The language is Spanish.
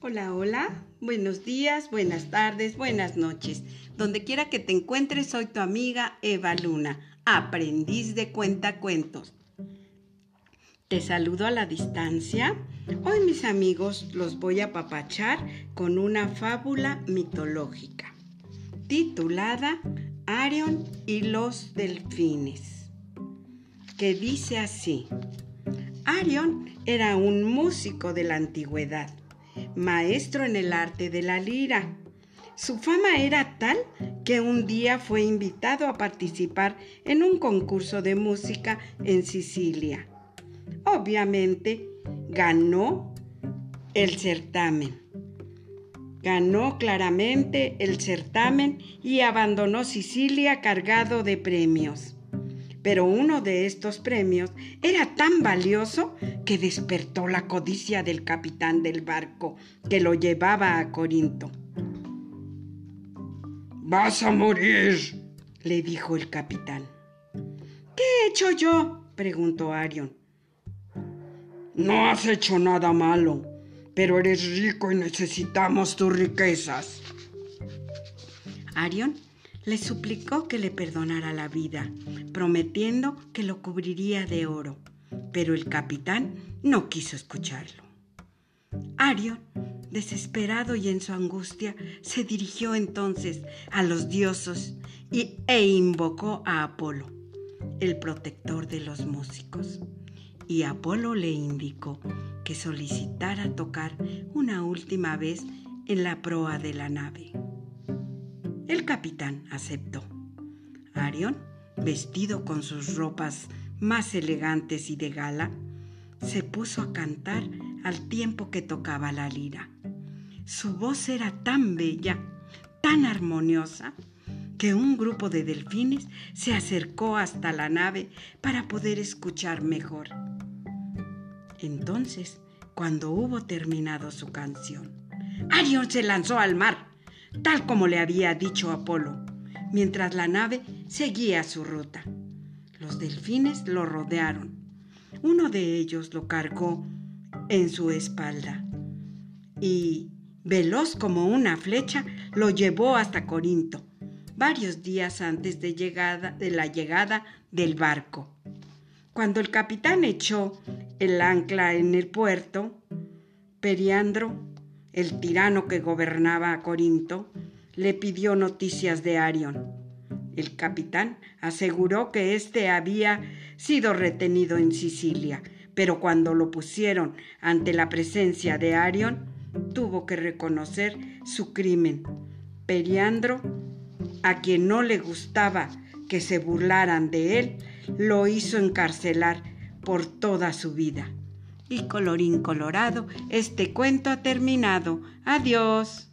Hola, hola. Buenos días, buenas tardes, buenas noches. Donde quiera que te encuentres, soy tu amiga Eva Luna, aprendiz de cuentacuentos. Te saludo a la distancia. Hoy mis amigos los voy a papachar con una fábula mitológica titulada Arion y los delfines, que dice así. Arion era un músico de la antigüedad maestro en el arte de la lira. Su fama era tal que un día fue invitado a participar en un concurso de música en Sicilia. Obviamente ganó el certamen. Ganó claramente el certamen y abandonó Sicilia cargado de premios pero uno de estos premios era tan valioso que despertó la codicia del capitán del barco que lo llevaba a Corinto. Vas a morir, le dijo el capitán. ¿Qué he hecho yo? preguntó Arion. No has hecho nada malo, pero eres rico y necesitamos tus riquezas. Arion le suplicó que le perdonara la vida, prometiendo que lo cubriría de oro, pero el capitán no quiso escucharlo. Arion, desesperado y en su angustia, se dirigió entonces a los dioses y, e invocó a Apolo, el protector de los músicos. Y Apolo le indicó que solicitara tocar una última vez en la proa de la nave. El capitán aceptó. Arion, vestido con sus ropas más elegantes y de gala, se puso a cantar al tiempo que tocaba la lira. Su voz era tan bella, tan armoniosa, que un grupo de delfines se acercó hasta la nave para poder escuchar mejor. Entonces, cuando hubo terminado su canción, Arion se lanzó al mar tal como le había dicho Apolo, mientras la nave seguía su ruta. Los delfines lo rodearon. Uno de ellos lo cargó en su espalda y, veloz como una flecha, lo llevó hasta Corinto, varios días antes de, de la llegada del barco. Cuando el capitán echó el ancla en el puerto, Periandro el tirano que gobernaba a Corinto, le pidió noticias de Arion. El capitán aseguró que éste había sido retenido en Sicilia, pero cuando lo pusieron ante la presencia de Arion, tuvo que reconocer su crimen. Periandro, a quien no le gustaba que se burlaran de él, lo hizo encarcelar por toda su vida. Y colorín colorado, este cuento ha terminado. Adiós.